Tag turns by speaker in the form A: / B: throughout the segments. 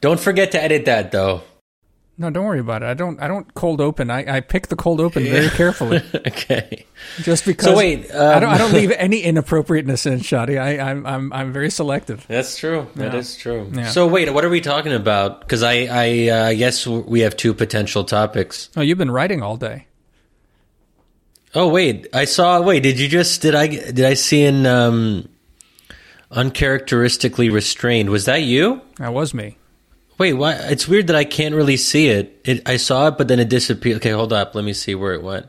A: Don't forget to edit that though.
B: No, don't worry about it. I don't. I don't cold open. I, I pick the cold open very carefully,
A: okay.
B: just because.
A: So wait,
B: I don't. I
A: um,
B: don't leave any inappropriateness in, Shadi. I, I'm. I'm. I'm very selective.
A: That's true. That
B: Yeah.
A: is true.
B: Yeah.
A: So wait, what are we talking about? Because I, I uh, guess we have two potential topics.
B: Oh, you've been writing all day.
A: Oh wait, I saw. Wait, did you just did I did I see in um, uncharacteristically restrained? Was that you?
B: That was me.
A: Wait, why? It's weird that I can't really see it. it. I saw it, but then it disappeared. Okay, hold up. Let me see where it went.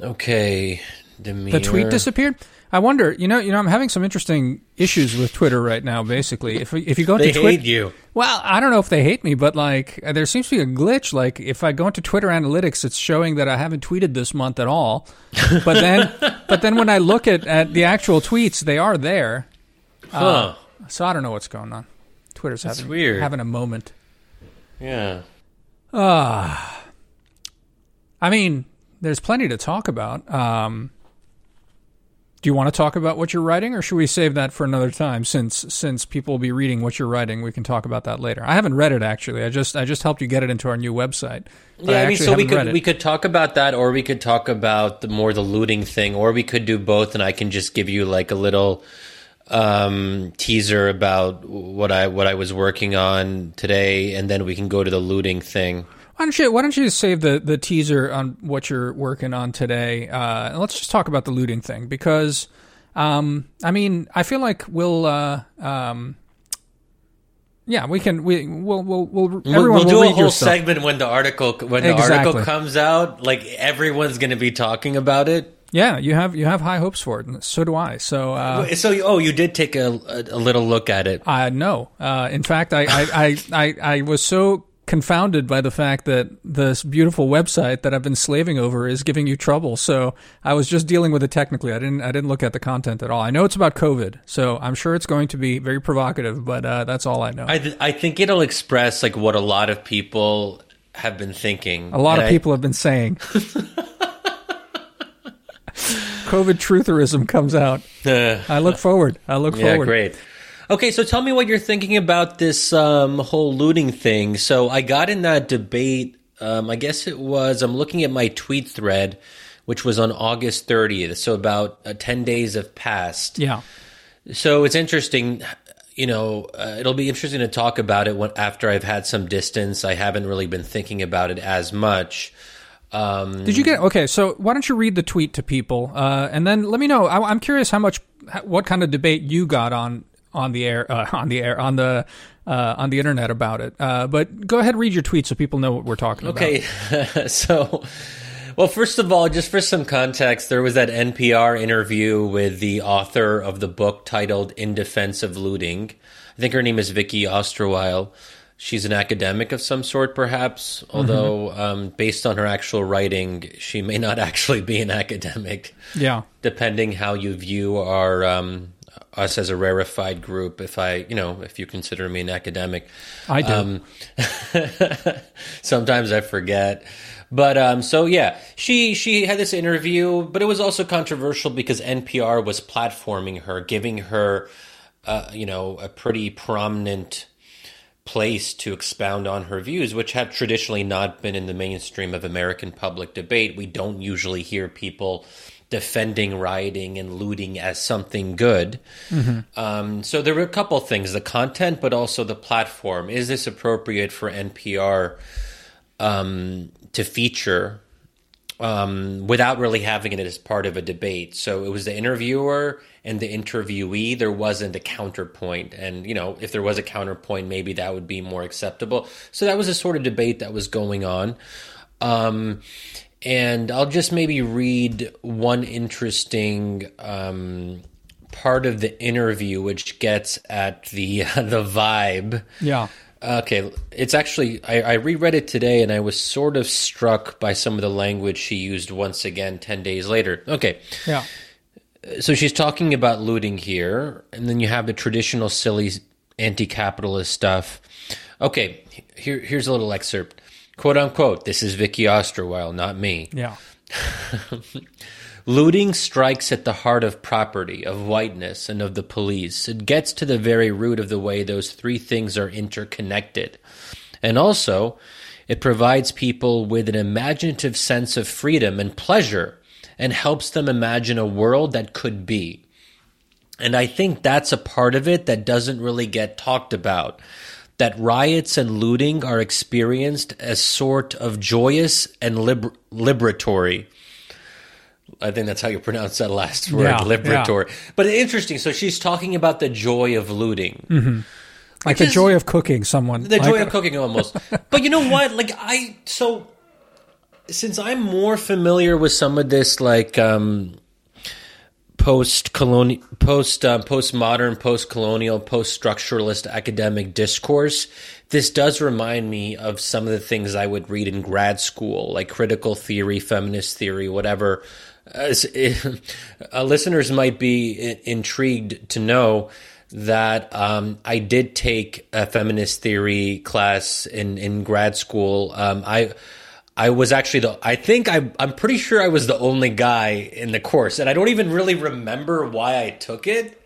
A: Okay,
B: The tweet disappeared. I wonder. You know. You know. I'm having some interesting issues with Twitter right now. Basically, if if you go
A: They
B: Twitter,
A: hate you.
B: Well, I don't know if they hate me, but like there seems to be a glitch. Like if I go into Twitter analytics, it's showing that I haven't tweeted this month at all. But then, but then when I look at, at the actual tweets, they are there.
A: Huh?
B: Uh, so I don't know what's going on. Twitter's having
A: weird.
B: having a moment.
A: yeah.
B: I mean, there's plenty to talk about. Um, do you want to talk about what you're writing, or should we save that for another time? Since since people will be reading what you're writing, we can talk about that later. I haven't read it actually. I just I just helped you get it into our new website.
A: Yeah, I, mean, so we could we could talk about that, or we could talk about the more the looting thing, or we could do both, and I can just give you like a little um, teaser about what I what I was working on today, and then we can go to the looting thing.
B: Why don't you Why don't you save the the teaser on what you're working on today? Uh, and let's just talk about the looting thing because, um, I mean, I feel like we'll, uh, um, yeah, we can. We we'll we'll, we'll
A: We'll, do a whole segment when the article when the
B: Exactly.
A: article comes out. Like everyone's going to be talking about it.
B: Yeah, you have you have high hopes for it, and so do I. So. Uh,
A: So, oh, you did take a, a, a little look at it.
B: Uh, no. Uh, in fact, I, I, I, I, I was so confounded by the fact that this beautiful website that I've been slaving over is giving you trouble. So I was just dealing with it technically. I didn't I didn't look at the content at all. I know it's about COVID, so I'm sure it's going to be very provocative. But uh, that's all I know.
A: I th- I think it'll express like what a lot of people have been thinking.
B: a lot
A: And
B: of
A: I-
B: people have been saying. COVID trutherism comes out. I look forward. I look
A: Yeah,
B: forward.
A: great. Okay, so tell me what you're thinking about this um, whole looting thing. So I got in that debate. Um, I guess it was. I'm looking at my tweet thread, which was on August 30th. So about uh, 10 days have passed.
B: Yeah.
A: So it's interesting. You know, uh, it'll be interesting to talk about it when, after I've had some distance. I haven't really been thinking about it as much. Um,
B: Did you get okay? So why don't you read the tweet to people, uh, and then let me know. I, I'm curious how much, what kind of debate you got on on the air, uh, on the air, on the uh, on the internet about it. Uh, but go ahead, read your tweet so people know what we're talking about.
A: Okay, so, well, first of all, just for some context, there was that NPR interview with the author of the book titled In Defense of Looting. I think her name is Vicky Osterweil. She's an academic of some sort, perhaps, although, um, based on her actual writing, she may not actually be an academic,
B: Yeah,
A: depending how you view our. Um, us as a rarefied group, if I, you know, if you consider me an academic,
B: I do.
A: um, sometimes I forget. But um, so yeah, she she had this interview, but it was also controversial because NPR was platforming her, giving her, uh, you know, a pretty prominent place to expound on her views, which have traditionally not been in the mainstream of American public debate. We don't usually hear people defending rioting and looting as something good. Um, so there were a couple things: the content, but also the platform. Is this appropriate for NPR um, to feature um, without really having it as part of a debate? So it was the interviewer and the interviewee. There wasn't a counterpoint, and you know, if there was a counterpoint, maybe that would be more acceptable. So that was a sort of debate that was going on. Um, and I'll just maybe read one interesting um, part of the interview, which gets at the the vibe.
B: yeah.
A: Okay, it's actually I, I reread it today, and I was sort of struck by some of the language she used once again ten days later. Okay,
B: Yeah.
A: So she's talking about looting here, and then you have the traditional silly anti-capitalist stuff. Okay, here here's a little excerpt. Quote unquote, this is Vicky Osterweil, not me.
B: Yeah.
A: Looting strikes at the heart of property, of whiteness, and of the police. It gets to the very root of the way those three things are interconnected. And also, it provides people with an imaginative sense of freedom and pleasure and helps them imagine a world that could be. And I think that's a part of it that doesn't really get talked about. That riots and looting are experienced as sort of joyous and liber- liberatory. I think that's how you pronounce that last word,
B: Yeah,
A: liberatory. But interesting. So she's talking about the joy of looting.
B: Mm-hmm.
A: like
B: the joy of cooking someone.
A: The
B: like-
A: joy of cooking almost. but you know what? Like I so since I'm more familiar with some of this like um post colonial post um, postmodern post colonial post structuralist academic discourse this does remind me of some of the things I would read in grad school like critical theory feminist theory whatever As- uh, listeners might be intrigued to know that um, I did take a feminist theory class in, in grad school. Um, I I was actually the I think I I'm pretty sure I was the only guy in the course, and I don't even really remember why I took it.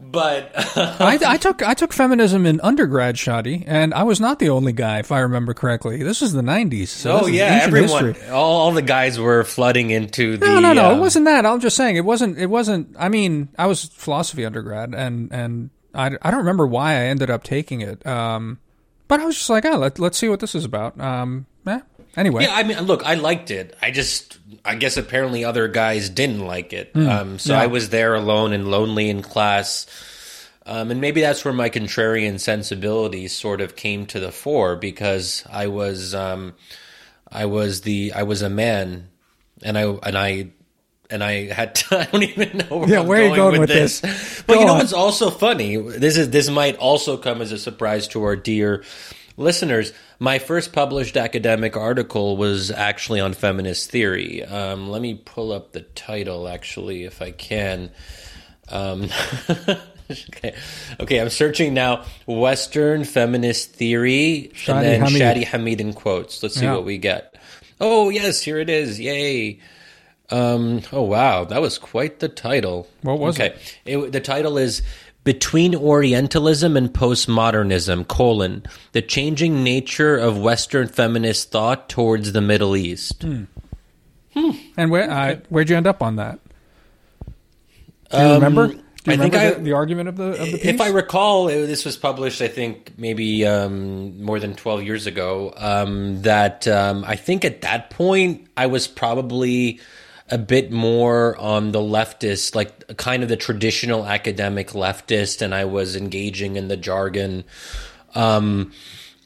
A: But
B: I, I took I took feminism in undergrad, Shadi, and I was not the only guy, if I remember correctly. This is the '90s. So
A: oh yeah, everyone,
B: history.
A: all, all the guys were flooding into the.
B: No, no, no.
A: um,
B: it wasn't that. I'm just saying it wasn't. It wasn't. I mean, I was philosophy undergrad, and and I, I don't remember why I ended up taking it. Um, but I was just like, oh, let let's see what this is about. Um, eh. Anyway,
A: Yeah, I mean, look, I liked it. I just, I guess apparently other guys didn't like it. um, so
B: yeah.
A: I was there alone and lonely in class. Um, and maybe that's where my contrarian sensibilities sort of came to the fore because I was, um, I was the, I was a man, and I and I and I had to, I don't even know where,
B: Yeah,
A: I'm
B: where are you going with
A: this.
B: this?
A: But
B: Go
A: you know
B: on.
A: what's also funny? This is this might also come as a surprise to our dear listeners. My first published academic article was actually on feminist theory. Um, let me pull up the title actually, if I can. Um, okay, okay. I'm searching now. Western feminist theory,
B: Shadi
A: and then
B: Hamid.
A: Shadi Hamid in quotes. Let's see
B: Yeah.
A: what we get. Oh yes, here it is. Yay. Um, oh wow, that was quite the title.
B: What was
A: okay. it? The title is "Between Orientalism and Postmodernism: colon the changing nature of Western feminist thought towards the Middle East."
B: and where uh, where'd you end up on that? Do you
A: Um,
B: remember? Do you
A: I think
B: remember
A: I-
B: the, the argument of the of the piece?
A: If I recall, it, this was published, I think, maybe um, more than 12 years ago. Um, that um, I think at that point, I was probably a bit more on the leftist, like kind of the traditional academic leftist, and I was engaging in the jargon. Um,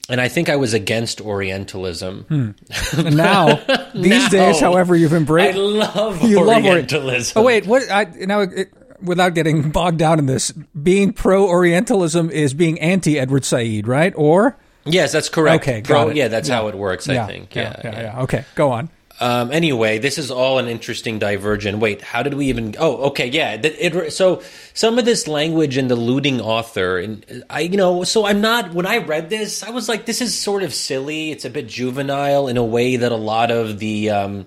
A: and I think I was against Orientalism.
B: And now, these
A: Now,
B: days, however, you've
A: I
B: embraced.
A: love
B: You love Ori-
A: Orientalism.
B: Oh wait, what? I now it, without getting bogged down in this, being pro Orientalism is being anti Edward Said, right? Or
A: Yes, that's correct.
B: Okay,
A: Pro- yeah, that's how it works. I think.
B: yeah, yeah, yeah. Okay, go on.
A: Um, anyway, this is all an interesting diversion. Wait, how did we even? Oh, okay, yeah. It, it, so some of this language and the looting author, and I, you know, so I'm not. When I read this, I was like, this is sort of silly. It's a bit juvenile in a way that a lot of the. Um,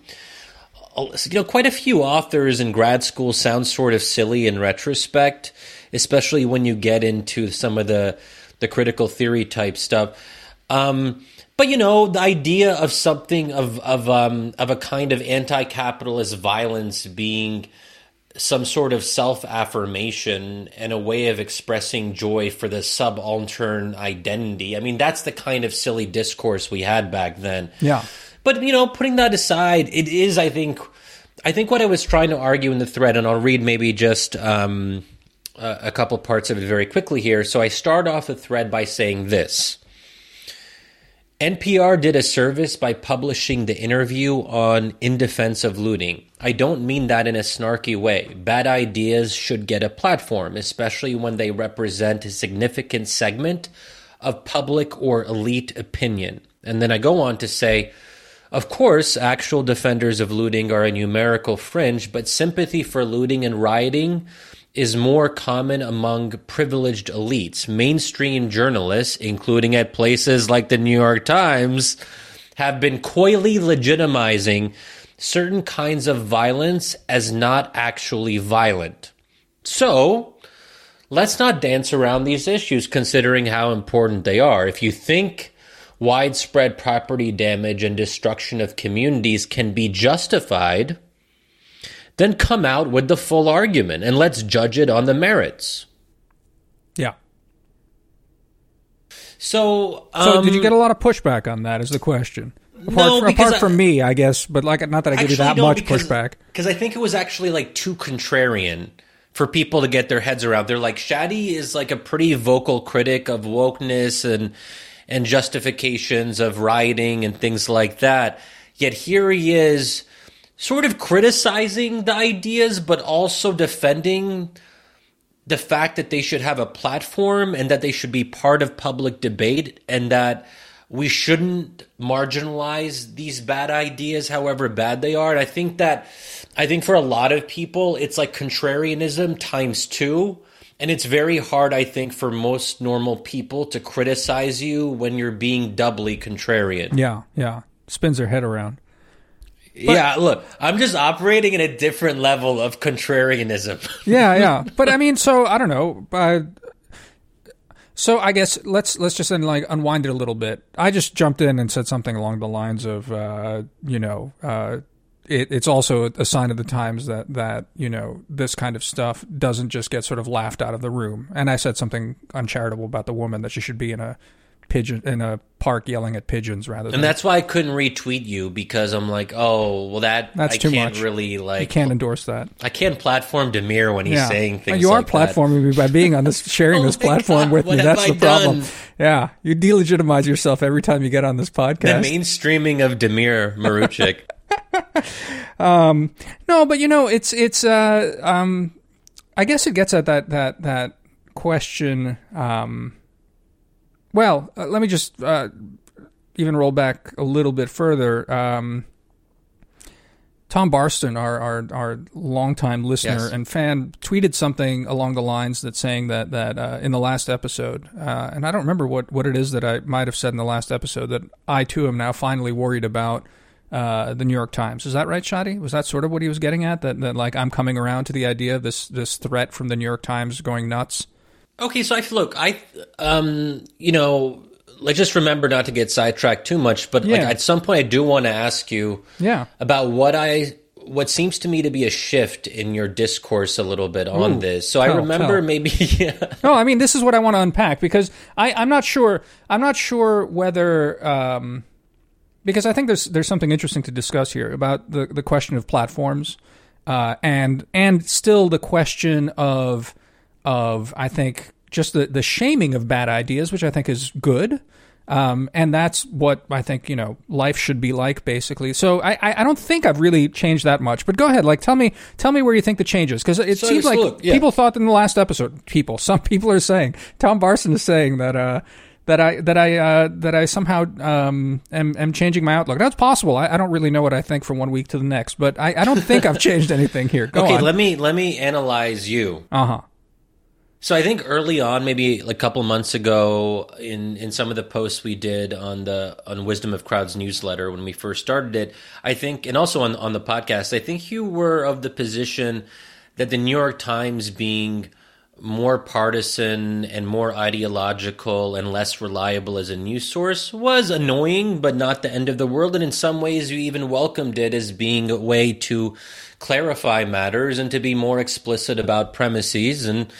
A: you know, quite a few authors in grad school sound sort of silly in retrospect, especially when you get into some of the the critical theory type stuff. Um, but you know, the idea of something of of um, of a kind of anti-capitalist violence being some sort of self-affirmation and a way of expressing joy for the subaltern identity. I mean, that's the kind of silly discourse we had back then.
B: Yeah.
A: But you know, putting that aside, it is, I think, I think what I was trying to argue in the thread, and I'll read maybe just um, a, a couple parts of it very quickly here. So I start off the thread by saying this. NPR did a service by publishing the interview on In Defense of Looting. I don't mean that in a snarky way. Bad ideas should get a platform, especially when they represent a significant segment of public or elite opinion. And then I go on to say, of course, actual defenders of looting are a numerical fringe, but sympathy for looting and rioting is more common among privileged elites. Mainstream journalists, including at places like the New York Times, have been coyly legitimizing certain kinds of violence as not actually violent. So, let's not dance around these issues considering how important they are. If you think widespread property damage and destruction of communities can be justified, then come out with the full argument and let's judge it on the merits.
B: Yeah.
A: So,
B: So
A: um,
B: did you get a lot of pushback on that? Is the question. Apart,
A: No,
B: from,
A: because
B: apart
A: I-
B: from me, I guess, but like not that I give you that much pushback.
A: Because I think it was actually like too contrarian for people to get their heads around. They're like, Shadi is like a pretty vocal critic of wokeness and and justifications of rioting and things like that. Yet here he is, sort of criticizing the ideas, but also defending the fact that they should have a platform and that they should be part of public debate and that we shouldn't marginalize these bad ideas however bad they are and i think that i think for a lot of people it's like contrarianism times 2 and it's very hard i think for most normal people to criticize you when you're being doubly contrarian
B: Yeah, yeah. Spins her head around.
A: Yeah look i'm just operating in a different level of contrarianism
B: Yeah, yeah. But I mean, so I don't know. Uh, so I guess let's let's just then like unwind it a little bit. I just jumped in and said something along the lines of, uh, you know, uh, it, it's also a sign of the times that that you know this kind of stuff doesn't just get sort of laughed out of the room. And I said something uncharitable about the woman that she should be in a pigeon in a park yelling at pigeons rather than
A: And that's why I couldn't retweet you because I'm like, oh, well, that
B: That's
A: I
B: too
A: can't
B: much.
A: really like.
B: you can't endorse that.
A: I can't platform Damir when he's
B: yeah,
A: saying things.
B: you are
A: like that.
B: platforming me by being on this, sharing
A: Oh
B: this
A: my
B: platform
A: God,
B: with me.
A: what have
B: That's
A: I
B: the problem.
A: done?
B: Yeah, you delegitimize yourself every time you get on this podcast.
A: The mainstreaming of Damir Marusic.
B: No, but you know, it's it's. Uh, um, I guess it gets at that that that question. Um, well, uh, let me just uh, even roll back a little bit further. Um, Tom Barston, our our our longtime listener
A: Yes.
B: and fan, tweeted something along the lines that saying that that uh, in the last episode, uh, and I don't remember what what it is that I might have said in the last episode that I too am now finally worried about uh, the New York Times. Is that right, Shadi? Was that sort of what he was getting at? That that like I'm coming around to the idea of this this threat from the New York Times going nuts.
A: Okay, so I look, I, um, you know, let's just remember not to get sidetracked too much. But like at some point, I do want to ask you
B: Yeah.
A: about what I. What seems to me to be a shift in your discourse a little bit on
B: Ooh,
A: this. So I remember
B: tell.
A: maybe, yeah.
B: No, I mean this is what I want to unpack because I, I'm not sure. I'm not sure whether um, because I think there's there's something interesting to discuss here about the the question of platforms uh, and and still the question of of I think just the the shaming of bad ideas, which I think is good. Um, and that's what I think you know life should be like, basically. So I, I I don't think I've really changed that much. But go ahead, like tell me tell me where you think the changes because it
A: So,
B: seems like
A: look, yeah.
B: people thought in the last episode. People, some people are saying Tom Barson is saying that uh, that I that I uh, that I somehow um, am, am changing my outlook. That's possible. I, I don't really know what I think from one week to the next, but I, I don't think I've changed anything here. Go
A: okay,
B: on.
A: let me let me analyze you.
B: uh huh.
A: So I think early on, maybe a couple months ago, in in some of the posts we did on the on Wisdom of Crowds newsletter when we first started it, I think, and also on on the podcast, I think you were of the position that the New York Times being more partisan and more ideological and less reliable as a news source was annoying, but not the end of the world. And in some ways, you even welcomed it as being a way to clarify matters and to be more explicit about premises. And,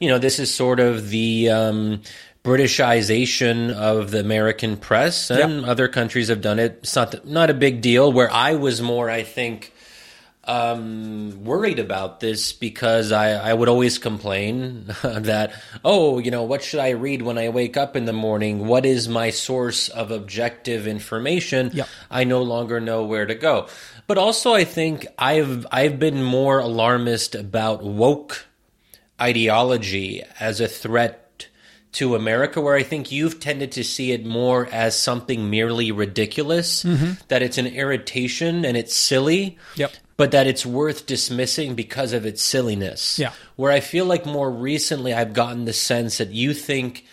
A: you know, this is sort of the. Um, Britishization of the American press, and other countries have done it. It's not not a big deal. Where I was more, I think, um, worried about this because I, I would always complain that, oh, you know, what should I read when I wake up in the morning? What is my source of objective information? I no longer know where to go. But also, I think I've I've been more alarmist about woke ideology as a threat to America, where I think you've tended to see it more as something merely ridiculous, that it's an irritation and it's silly
B: Yep.
A: but that it's worth dismissing because of its silliness.
B: Yeah.
A: Where I feel like more recently I've gotten the sense that you think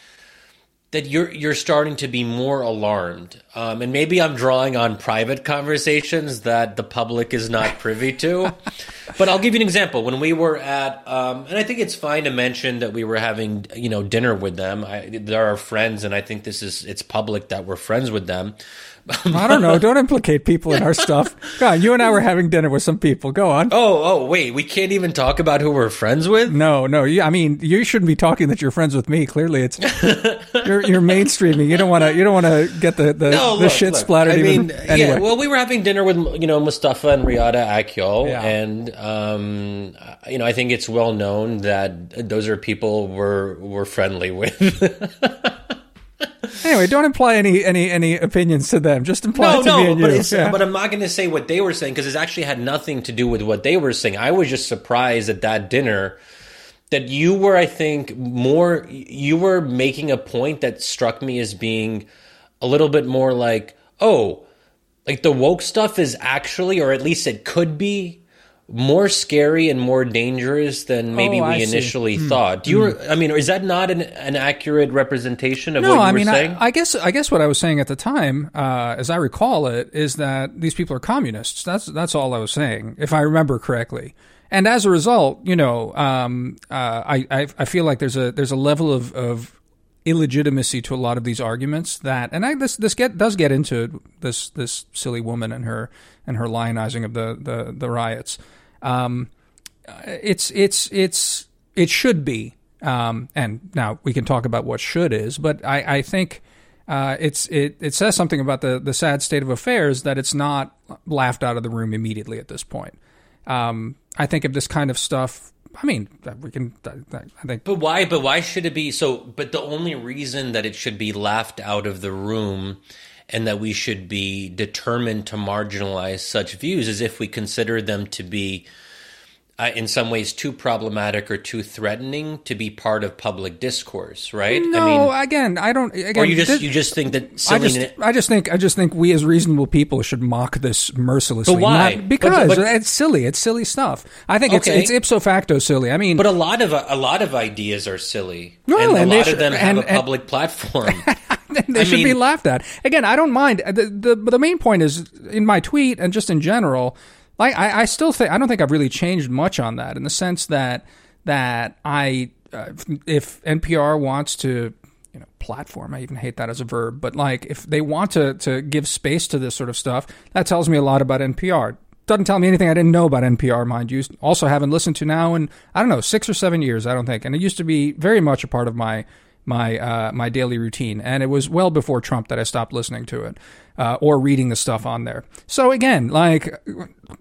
A: that you're you're starting to be more alarmed, um, and maybe I'm drawing on private conversations that the public is not privy to. but I'll give you an example. When we were at, um, and I think it's fine to mention that we were having you know dinner with them. I, they're our friends, and I think this is it's public that we're friends with them.
B: I don't know. Don't implicate people in our stuff. God, you and I were having dinner with some people. Go on.
A: Oh, oh, wait. We can't even talk about who we're friends with.
B: No, no. I mean, you shouldn't be talking that you're friends with me. Clearly, it's you're, you're mainstreaming. You don't want to. You don't want to get the the, no, the look, shit look, splattered. I mean, even, anyway. yeah.
A: Well, we were having dinner with you know Mustafa and Riada Akyol, yeah. and um, you know, I think it's well known that those are people we're we're friendly with.
B: anyway, don't imply any any any opinions to them. Just imply no, to no, me and
A: but
B: you. Yeah.
A: But I'm not going to say what they were saying because it actually had nothing to do with what they were saying. I was just surprised at that dinner that you were, I think, more. You were making a point that struck me as being a little bit more like, oh, like the woke stuff is actually, or at least it could be more scary and more dangerous than maybe oh, we initially hmm. thought. Do you? Hmm. I mean, is that not an, an accurate representation of no, what you I were
B: mean,
A: saying?
B: I, I, guess I guess what I was saying at the time, uh, as I recall it, is that these people are communists. That's that's all I was saying, if I remember correctly. And as a result, you know, um, uh, I, I I feel like there's a there's a level of, of illegitimacy to a lot of these arguments that, and I, this this get does get into this this silly woman and her and her lionizing of the the, the riots. Um, it's it's it's it should be, um, and now we can talk about what should is, but I, I think uh, it's it it says something about the the sad state of affairs that it's not laughed out of the room immediately at this point. Um, I think if this kind of stuff I mean, we can. I think.
A: But why? But why should it be so? But the only reason that it should be laughed out of the room, and that we should be determined to marginalize such views, as if we consider them to be uh, in some ways too problematic or too threatening to be part of public discourse, right?
B: No, I mean, again, I don't. Again,
A: or you just this, you just think that I
B: just, I just think I just think we as reasonable people should mock this mercilessly.
A: But why?
B: Not, because but, but, it's silly. It's silly stuff. I think okay. it's it's ipso facto silly. I mean,
A: but a lot of a lot of ideas are silly, well, and, and a lot should, of them have and, a public platform.
B: they I should mean, be laughed at. Again, I don't mind. The, the the main point is in my tweet and just in general like I, I still think I don't think I've really changed much on that in the sense that that I uh, if NPR wants to you know platform I even hate that as a verb but like if they want to to give space to this sort of stuff that tells me a lot about NPR doesn't tell me anything I didn't know about NPR mind you also haven't listened to now in I don't know 6 or 7 years I don't think and it used to be very much a part of my my uh, my daily routine. And it was well before Trump that I stopped listening to it uh, or reading the stuff on there. So again, like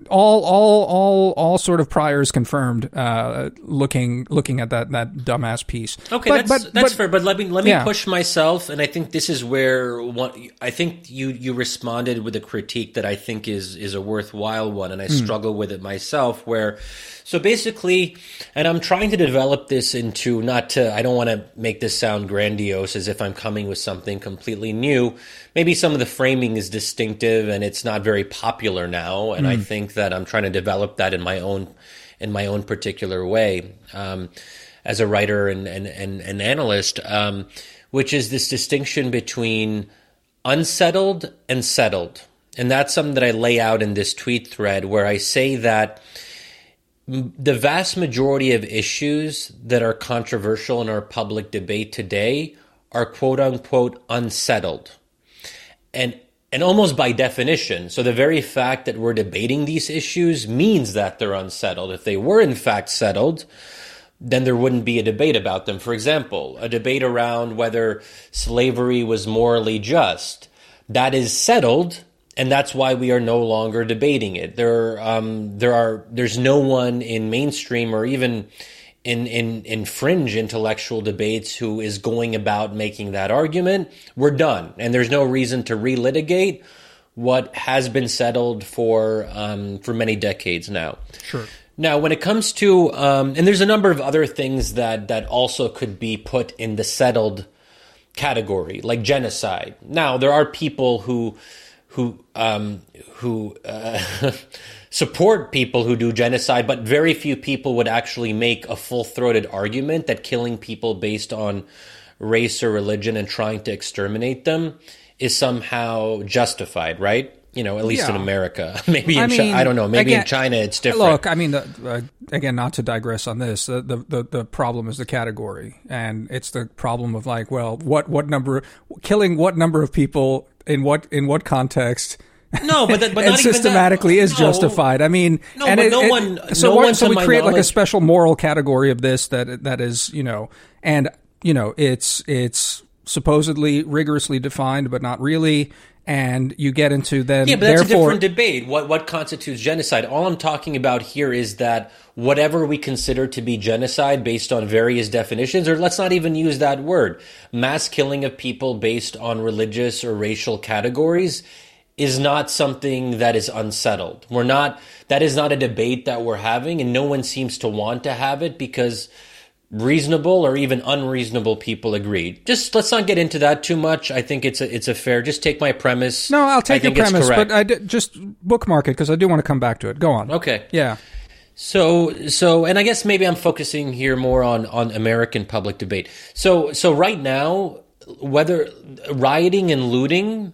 B: all all all all sort of priors confirmed. Uh, looking looking at that that dumbass piece.
A: Okay, but, that's but, that's but, fair. But let me let me yeah. push myself, and I think this is where one. I think you you responded with a critique that I think is is a worthwhile one, and I mm. struggle with it myself. Where so basically, and I'm trying to develop this into not to. I don't want to make this sound grandiose as if I'm coming with something completely new. Maybe some of the framing is distinctive and it's not very popular now, and mm. I think that I'm trying to develop that in my own in my own particular way um, as a writer and and and, and analyst, um, which is this distinction between unsettled and settled, and that's something that I lay out in this tweet thread where I say that the vast majority of issues that are controversial in our public debate today are quote unquote unsettled. And and almost by definition, so the very fact that we're debating these issues means that they're unsettled. If they were in fact settled, then there wouldn't be a debate about them. For example, a debate around whether slavery was morally just. That is settled and that's why we are no longer debating it. There, um, there are, there's no one in mainstream or even in, in, in fringe intellectual debates who is going about making that argument. We're done, and there's no reason to relitigate what has been settled for um, for many decades now.
B: Sure.
A: Now, when it comes to, um, and there's a number of other things that that also could be put in the settled category, like genocide. Now, there are people who who um, who uh, support people who do genocide, but very few people would actually make a full throated argument that killing people based on race or religion and trying to exterminate them is somehow justified, right? You know, at least
B: Yeah.
A: in America. Maybe in
B: I
A: Chi- I don't know. Maybe in China it's different.
B: Look, I mean, the, uh, again, not to digress on this, the, the the the problem is the category, and it's the problem of like, well, what what number killing what number of people in what in what context.
A: No, but that, but not even that.
B: systematically is
A: No.
B: justified. I mean,
A: No,
B: and
A: but
B: it-
A: no
B: it-
A: one-
B: So
A: no one
B: so we create like a special moral category of this that that is you know, and you know, it's it's supposedly rigorously defined, but not really. And you get into then
A: Yeah, but that's a different debate. What what constitutes genocide? All I'm talking about here is that whatever we consider to be genocide based on various definitions, or let's not even use that word, mass killing of people based on religious or racial categories is not something that is unsettled. We're not that is not a debate that we're having and no one seems to want to have it because reasonable or even unreasonable people agree. Just let's not get into that too much. I think it's a it's a fair. Just take my premise.
B: No, I'll take your premise, but I d- just bookmark it because I do want to come back to it. Go on.
A: Okay.
B: Yeah.
A: So so and I guess maybe I'm focusing here more on on American public debate. So so right now whether rioting and looting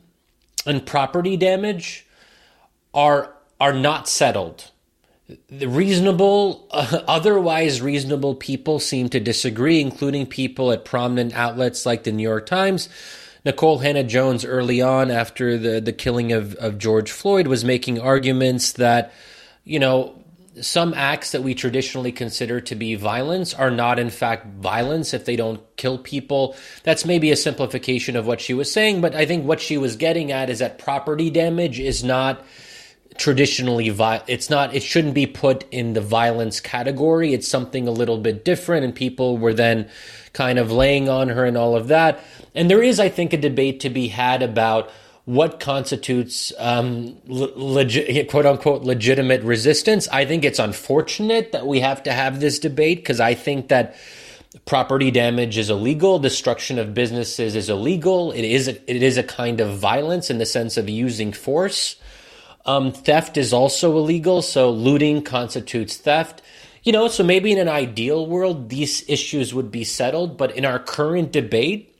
A: and property damage are are not settled. The reasonable uh, otherwise reasonable people seem to disagree including people at prominent outlets like the New York Times. Nikole Hannah-Jones early on after the the killing of of George Floyd was making arguments that you know some acts that we traditionally consider to be violence are not in fact violence if they don't kill people. That's maybe a simplification of what she was saying, but I think what she was getting at is that property damage is not traditionally vi- it's not it shouldn't be put in the violence category it's something a little bit different and people were then kind of laying on her and all of that and there is i think a debate to be had about what constitutes um, le- legi- quote unquote legitimate resistance i think it's unfortunate that we have to have this debate because i think that property damage is illegal destruction of businesses is illegal it is a, it is a kind of violence in the sense of using force um, theft is also illegal, so looting constitutes theft. You know, so maybe in an ideal world, these issues would be settled, but in our current debate,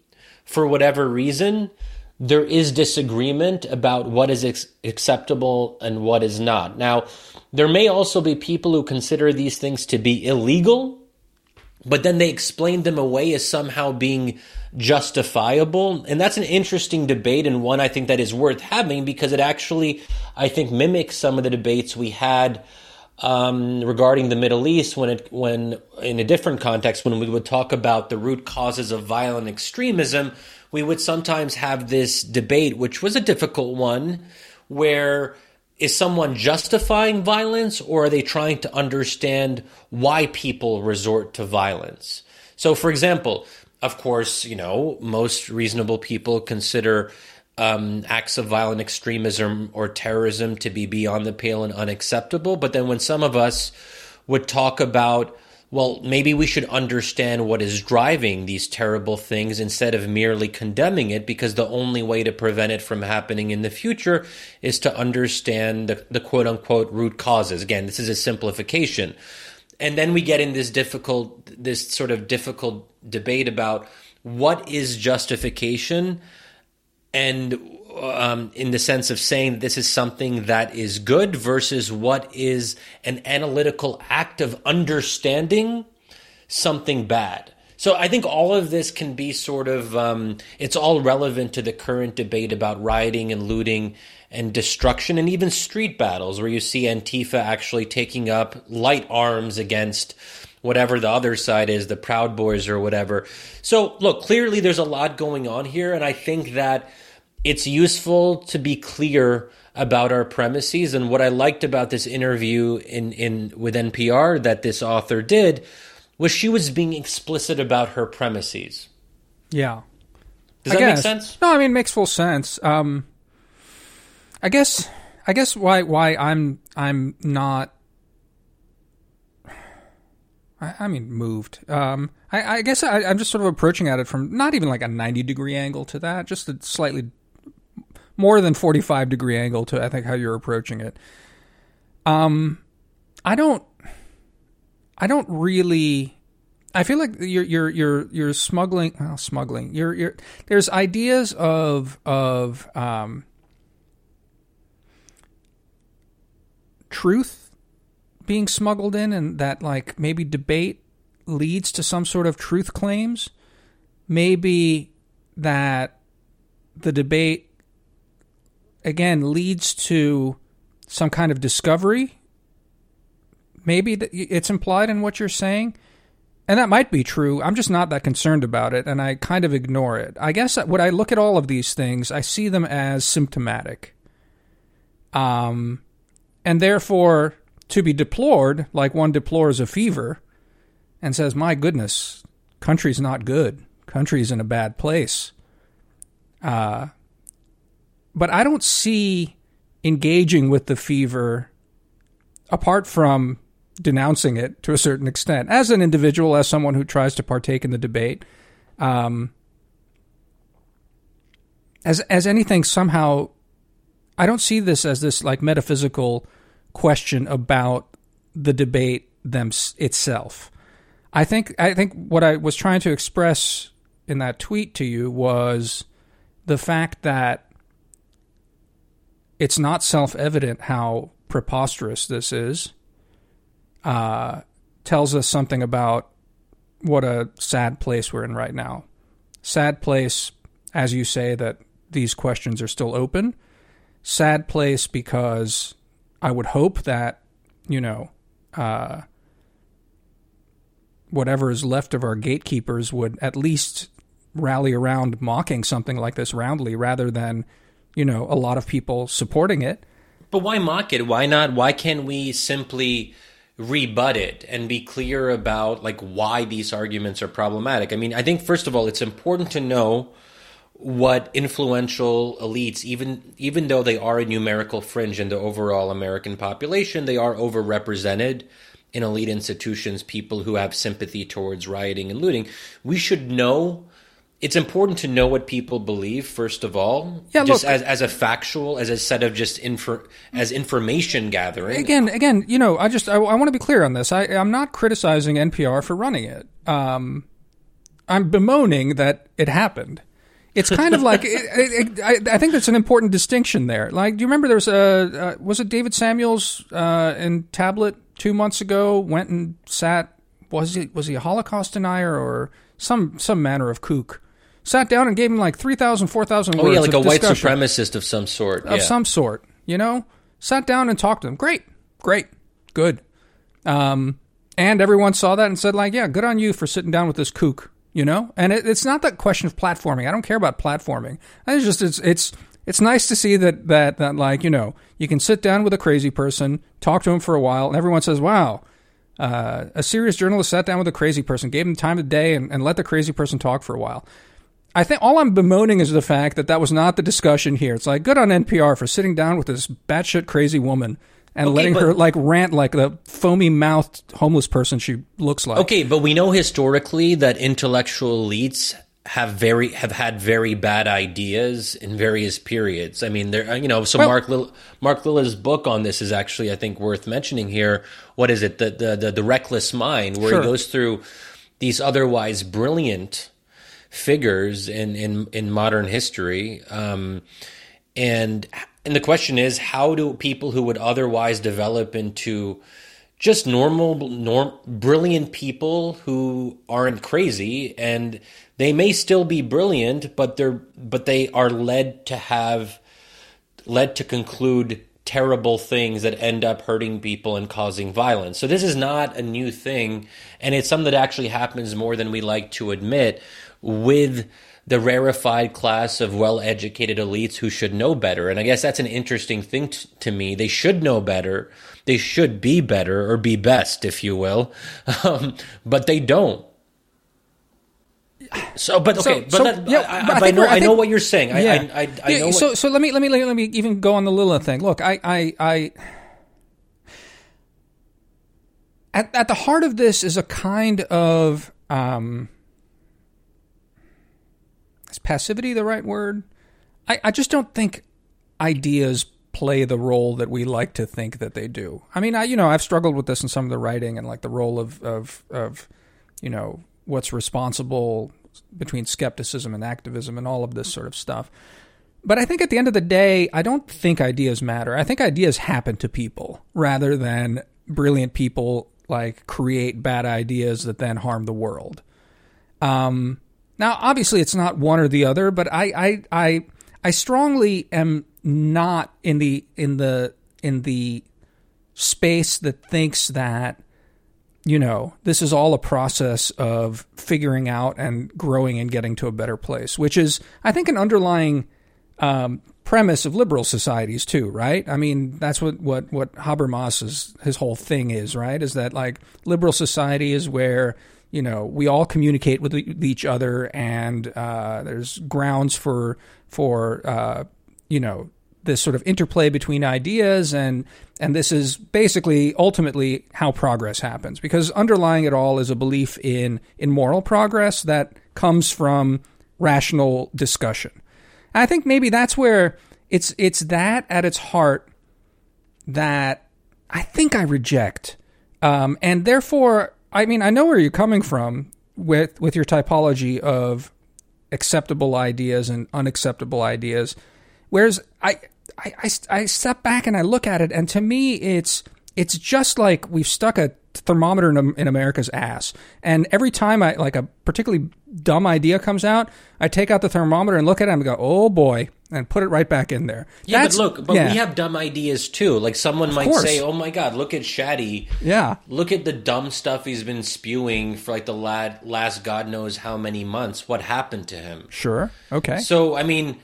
A: for whatever reason, there is disagreement about what is ex- acceptable and what is not. Now, there may also be people who consider these things to be illegal, but then they explain them away as somehow being justifiable. And that's an interesting debate and one I think that is worth having because it actually, I think, mimics some of the debates we had um, regarding the Middle East when it when in a different context when we would talk about the root causes of violent extremism, we would sometimes have this debate, which was a difficult one, where is someone justifying violence or are they trying to understand why people resort to violence? So, for example, of course, you know, most reasonable people consider um, acts of violent extremism or terrorism to be beyond the pale and unacceptable. But then when some of us would talk about, well, maybe we should understand what is driving these terrible things instead of merely condemning it, because the only way to prevent it from happening in the future is to understand the, the quote unquote root causes. Again, this is a simplification. And then we get in this difficult, this sort of difficult debate about what is justification and um, in the sense of saying this is something that is good versus what is an analytical act of understanding something bad. So I think all of this can be sort of um, it's all relevant to the current debate about rioting and looting and destruction and even street battles where you see Antifa actually taking up light arms against whatever the other side is, the Proud Boys or whatever. So look, clearly there's a lot going on here, and I think that it's useful to be clear about our premises. And what I liked about this interview in, in with NPR that this author did was she was being explicit about her premises.
B: Yeah.
A: Does
B: I
A: that
B: guess.
A: make sense?
B: No, I mean it makes full sense. Um, I guess I guess why why I'm I'm not. I, I mean, moved. Um, I, I guess I, I'm just sort of approaching at it from not even like a 90 degree angle to that, just a slightly more than 45 degree angle to I think how you're approaching it. Um, I don't, I don't really I feel like you're you're you're you're smuggling well, smuggling. You're you're there's ideas of of um, truth being smuggled in, and that like maybe debate leads to some sort of truth claims. Maybe that the debate again leads to some kind of discovery. Maybe it's implied in what you're saying and that might be true. I'm just not that concerned about it, and I kind of ignore it. I guess when I look at all of these things, I see them as symptomatic. Um, and therefore, to be deplored, like one deplores a fever and says, My goodness, country's not good. Country's in a bad place. Uh, but I don't see engaging with the fever apart from denouncing it to a certain extent as an individual, as someone who tries to partake in the debate. Um, as as anything somehow, I don't see this as this like metaphysical question about the debate them itself. I think I think what I was trying to express in that tweet to you was the fact that it's not self-evident how preposterous this is uh, tells us something about what a sad place we're in right now. Sad place, as you say, that these questions are still open. Sad place because I would hope that, you know, uh, whatever is left of our gatekeepers would at least rally around mocking something like this roundly rather than, you know, a lot of people supporting it.
A: But why mock it? Why not? Why can't we simply rebut it and be clear about like why these arguments are problematic. I mean, I think first of all, it's important to know what influential elites, even even though they are a numerical fringe in the overall American population, they are overrepresented in elite institutions, people who have sympathy towards rioting and looting. We should know it's important to know what people believe first of all. Yeah, just look, as, as a factual as a set of just info as information gathering.
B: Again again you know i just i, I want to be clear on this. I, i'm not criticizing npr for running it. Um, i'm bemoaning that it happened. It's kind of like it, it, I, I, think that's an important distinction there. Like, do you remember there was a uh, was it David Samuels uh, in Tablet two months ago went and sat was he was he a Holocaust denier or some some manner of kook sat down and gave him like 3,000, 4,000 words.
A: Oh, yeah, like a
B: white
A: supremacist of some sort.
B: Of
A: yeah.
B: some sort, you know? Sat down and talked to him. Great, great, good. Um, and everyone saw that and said, like, yeah, good on you for sitting down with this kook, you know? And it, it's not that question of platforming. I don't care about platforming. It's just, it's, it's, it's nice to see that, that, that, like, you know, you can sit down with a crazy person, talk to him for a while, and everyone says, wow, uh, a serious journalist sat down with a crazy person, gave him time of day, and, and let the crazy person talk for a while. I think all I'm bemoaning is the fact that that was not the discussion here. It's like good on NPR for sitting down with this batshit crazy woman and okay, letting but, her like rant like the foamy mouthed homeless person she looks like.
A: Okay, but we know historically that intellectual elites have very have had very bad ideas in various periods. I mean, there uh, you know, so well, Mark Lill, Mark Lilla's book on this is actually I think worth mentioning here. What is it? The the the, the Reckless Mind, where sure. he goes through these otherwise brilliant figures in in, in modern history. Um, and and the question is, how do people who would otherwise develop into just normal, norm, brilliant people who aren't crazy, and they may still be brilliant, but they're but they are led to have led to conclude terrible things that end up hurting people and causing violence. So this is not a new thing, and it's something that actually happens more than we like to admit with the rarefied class of well educated elites who should know better. And I guess that's an interesting thing t- to me. They should know better. They should be better or be best, if you will. Um, but they don't. So, but okay, so, but, so, that, yeah, I, but I, I, know, I, know what you're saying. Yeah. I, I, I yeah, know.
B: So, what, so let me let me let me even go on the Lilla thing. Look, I, I, I at at the heart of this is a kind of um, is passivity the right word? I, I just don't think ideas play the role that we like to think that they do. I mean, I you know I've struggled with this in some of the writing and like the role of of of you know, what's responsible between skepticism and activism and all of this sort of stuff. But I think at the end of the day, I don't think ideas matter. I think ideas happen to people rather than brilliant people like create bad ideas that then harm the world. Um, now, obviously, it's not one or the other, but I, I, I, I strongly am not in the in the in the space that thinks that you know this is all a process of figuring out and growing and getting to a better place, which is I think an underlying um, premise of liberal societies too, right? I mean, that's what what what Habermas's his whole thing is, right? Is that like liberal society is where you know we all communicate with each other, and uh, there's grounds for for uh, you know this sort of interplay between ideas and and this is basically ultimately how progress happens because underlying it all is a belief in in moral progress that comes from rational discussion. And I think maybe that's where it's it's that at its heart that I think I reject, um, and therefore I mean I know where you're coming from with with your typology of acceptable ideas and unacceptable ideas. Whereas I, I, I, I step back and I look at it, and to me, it's it's just like we've stuck a thermometer in, in, America's ass. And every time I like a particularly dumb idea comes out, I take out the thermometer and look at it and go, "Oh boy," and put it right back in there.
A: Yeah, That's, but look, but yeah. we have dumb ideas too. Like someone of might course. say, "Oh my god, look at Shadi."
B: Yeah.
A: Look at the dumb stuff he's been spewing for like the lad, last god knows how many months. What happened to him?
B: Sure. Okay.
A: So, I mean,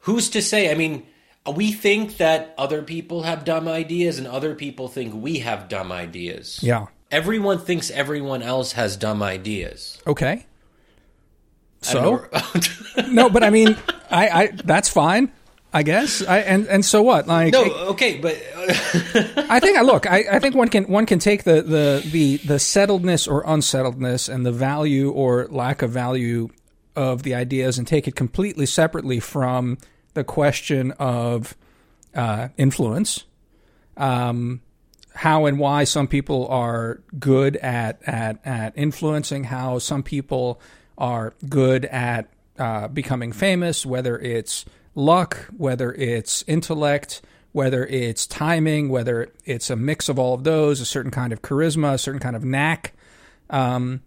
A: who's to say? I mean, we think that other people have dumb ideas and other people think we have dumb ideas.
B: Yeah.
A: Everyone thinks everyone else has dumb ideas.
B: Okay. So no, but I mean, I, I that's fine, I guess. I and and so what? Like
A: no, okay, but
B: I think I look. I, I think one can one can take the the the the settledness or unsettledness and the value or lack of value of the ideas and take it completely separately from the question of uh, influence, um, how and why some people are good at, at, at influencing, how some people are good at uh, becoming famous, whether it's luck, whether it's intellect, whether it's timing, whether it's a mix of all of those, a certain kind of charisma, a certain kind of knack. Um,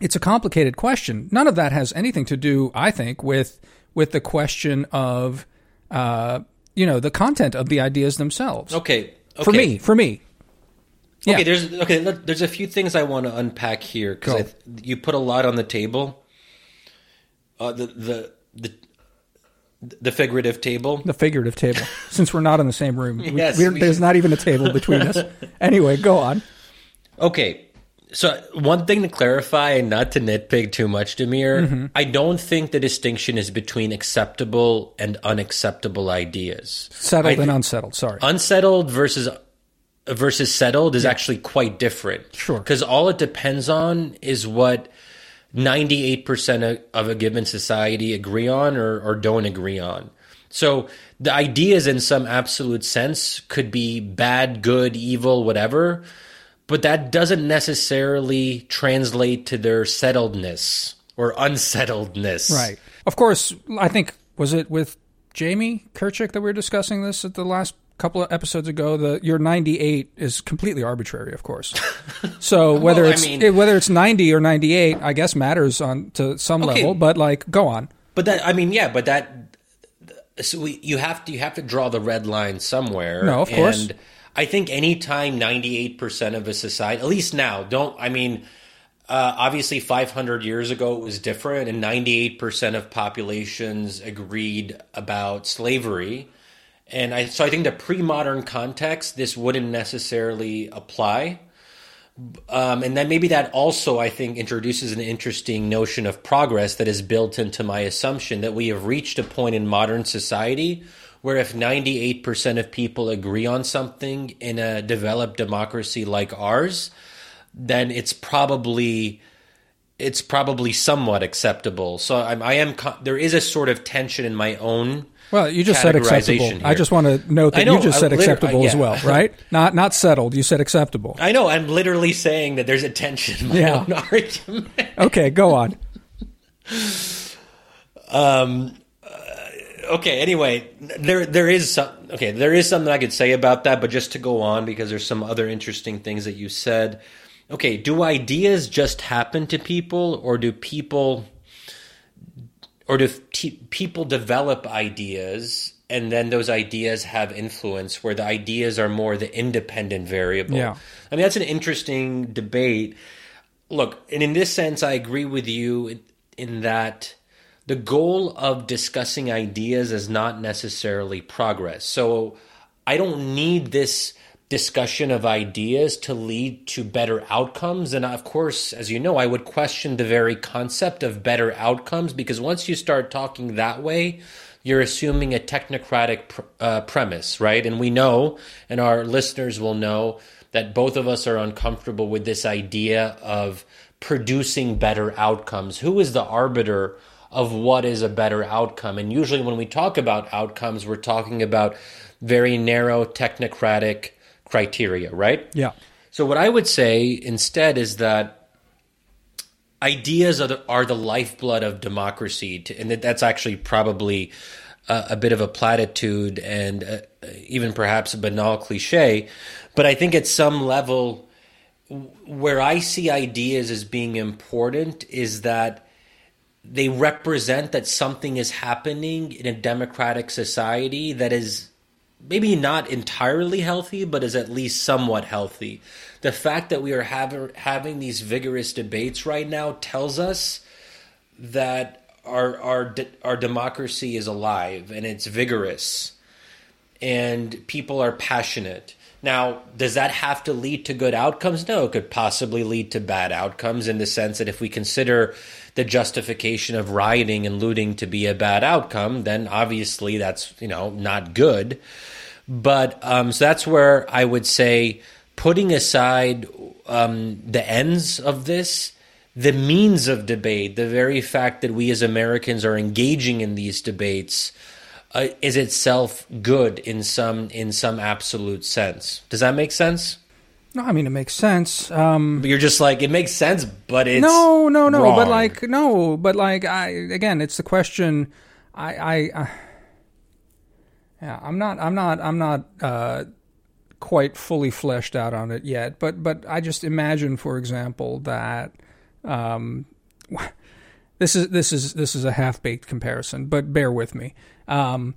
B: it's a complicated question. None of that has anything to do, I think, with with the question of, uh, you know, the content of the ideas themselves.
A: Okay. okay.
B: For me, for me.
A: Yeah. Okay, there's okay. There's a few things I want to unpack here because you put a lot on the table. Uh, the the the the figurative table.
B: The figurative table. Since we're not in the same room,
A: yes,
B: we, we there's not even a table between us. Anyway, go on.
A: Okay, so one thing to clarify, and not to nitpick too much, Damir, mm-hmm. I don't think the distinction is between acceptable and unacceptable ideas.
B: Settled th- and unsettled. Sorry,
A: unsettled versus versus settled is yeah. actually quite different.
B: Sure,
A: because all it depends on is what ninety eight percent of a given society agree on or, or don't agree on. So the ideas, in some absolute sense, could be bad, good, evil, whatever but that doesn't necessarily translate to their settledness or unsettledness.
B: Right. Of course, I think was it with Jamie Kirchick that we were discussing this at the last couple of episodes ago. The your 98 is completely arbitrary, of course. So whether well, it's I mean, whether it's 90 or 98, I guess matters on to some okay, level. But like, go on.
A: But that I mean, yeah, but that so we, you have to you have to draw the red line somewhere.
B: No, of course.
A: I think anytime 98% of a society, at least now, don't, I mean, uh, obviously 500 years ago it was different, and 98% of populations agreed about slavery. And I, so I think the pre modern context, this wouldn't necessarily apply. Um, and then maybe that also, I think, introduces an interesting notion of progress that is built into my assumption that we have reached a point in modern society where if 98% of people agree on something in a developed democracy like ours, then it's probably it's probably somewhat acceptable. So I'm, I am. There is a sort of tension in my own.
B: Well, you just said acceptable.
A: Here.
B: I just want to note that
A: know,
B: you just said acceptable
A: yeah.
B: as well, right? Not not settled. You said acceptable.
A: I know. I'm literally saying that there's a tension in my
B: Yeah.
A: own argument.
B: Okay, go on.
A: Um. Okay. Anyway, there there is some. Okay, there is something I could say about that, but just to go on because there's some other interesting things that you said. Okay, do ideas just happen to people, or do people, or do t- people develop ideas? And then those ideas have influence, where the ideas are more the independent variable.
B: Yeah.
A: I mean, that's an interesting debate. Look, and in this sense, I agree with you in, in that the goal of discussing ideas is not necessarily progress. So I don't need this discussion of ideas to lead to better outcomes. And of course, as you know, I would question the very concept of better outcomes because once you start talking that way, you're assuming a technocratic pr- uh, premise, right? And we know, and our listeners will know, that both of us are uncomfortable with this idea of producing better outcomes. Who is the arbiter of what is a better outcome? And usually, when we talk about outcomes, we're talking about very narrow technocratic criteria, right?
B: Yeah.
A: So, what I would say instead is that ideas are the, are the lifeblood of democracy, to, and that that's actually probably a, a bit of a platitude and uh, even perhaps a banal cliche. But I think at some level, where I see ideas as being important is that they represent that something is happening in a democratic society that is maybe not entirely healthy, but is at least somewhat healthy. The fact that we are have, having these vigorous debates right now tells us that our our our democracy is alive and it's vigorous, and people are passionate. Now, does that have to lead to good outcomes? No, it could possibly lead to bad outcomes in the sense that if we consider the justification of rioting and looting to be a bad outcome, then obviously that's you know not good. But um, so that's where I would say, putting aside um, the ends of this, the means of debate, the very fact that we as Americans are engaging in these debates, uh, is itself good in some in some absolute sense. Does that make sense?
B: No, I mean it makes sense. Um,
A: But you're just like it makes sense, but it's
B: no, no, no. But like, no, but like, I again, it's the question. I, I, I yeah, I'm not, I'm not, I'm not uh, quite fully fleshed out on it yet. But, but I just imagine, for example, that um, this is this is this is a half baked comparison, but bear with me. Um,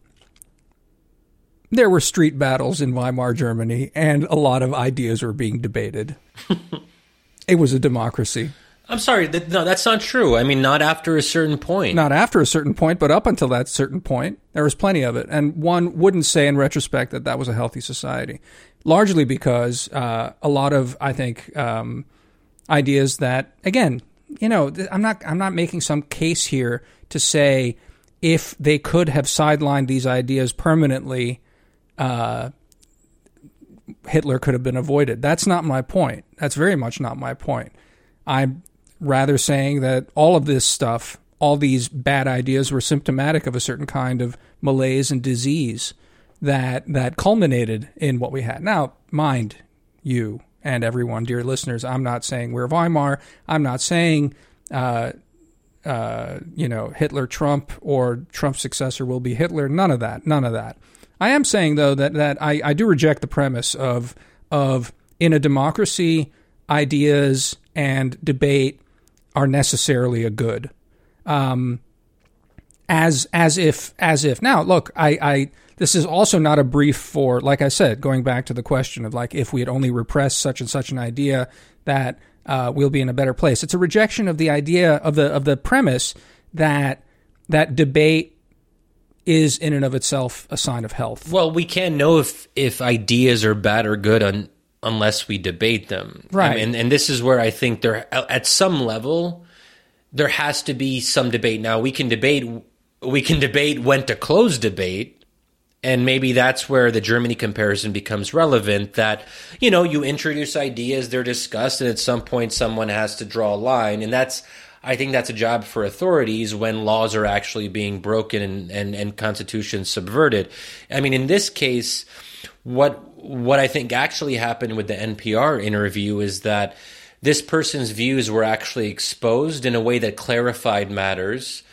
B: there were street battles in Weimar Germany, and a lot of ideas were being debated. it was a democracy.
A: I'm sorry, that, no, that's not true. I mean, not after a certain point.
B: Not after a certain point, but up until that certain point, there was plenty of it. And one wouldn't say in retrospect that that was a healthy society, largely because uh, a lot of, I think, um, ideas that, again, you know, th- I'm not, I'm not making some case here to say if they could have sidelined these ideas permanently, uh, Hitler could have been avoided. That's not my point. That's very much not my point. I'm rather saying that all of this stuff, all these bad ideas, were symptomatic of a certain kind of malaise and disease that that culminated in what we had. Now, mind you and everyone, dear listeners, I'm not saying we're Weimar. I'm not saying. Uh, uh, you know, Hitler Trump or Trump's successor will be Hitler. None of that. None of that. I am saying though that that I, I do reject the premise of of in a democracy ideas and debate are necessarily a good. Um, as as if as if now look I, I this is also not a brief for like I said going back to the question of like if we had only repressed such and such an idea that uh, we'll be in a better place. It's a rejection of the idea of the of the premise that that debate is in and of itself a sign of health.
A: Well, we can't know if if ideas are bad or good un, unless we debate them.
B: Right.
A: I mean, and this is where I think there at some level there has to be some debate. Now we can debate we can debate when to close debate. And maybe that's where the Germany comparison becomes relevant that, you know, you introduce ideas, they're discussed, and at some point someone has to draw a line. And that's, I think that's a job for authorities when laws are actually being broken and, and, and constitutions subverted. I mean, in this case, what what I think actually happened with the NPR interview is that this person's views were actually exposed in a way that clarified matters,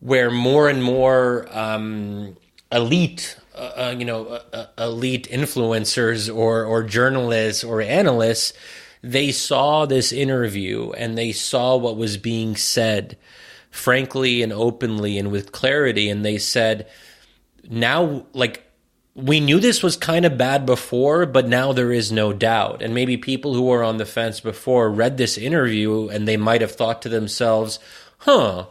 A: where more and more um, elite, uh, uh you know, uh, uh, elite influencers or or journalists or analysts they saw this interview and they saw what was being said frankly and openly and with clarity. And they said now like we knew this was kind of bad before but now there is no doubt. And maybe people who were on the fence before read this interview and they might have thought to themselves huh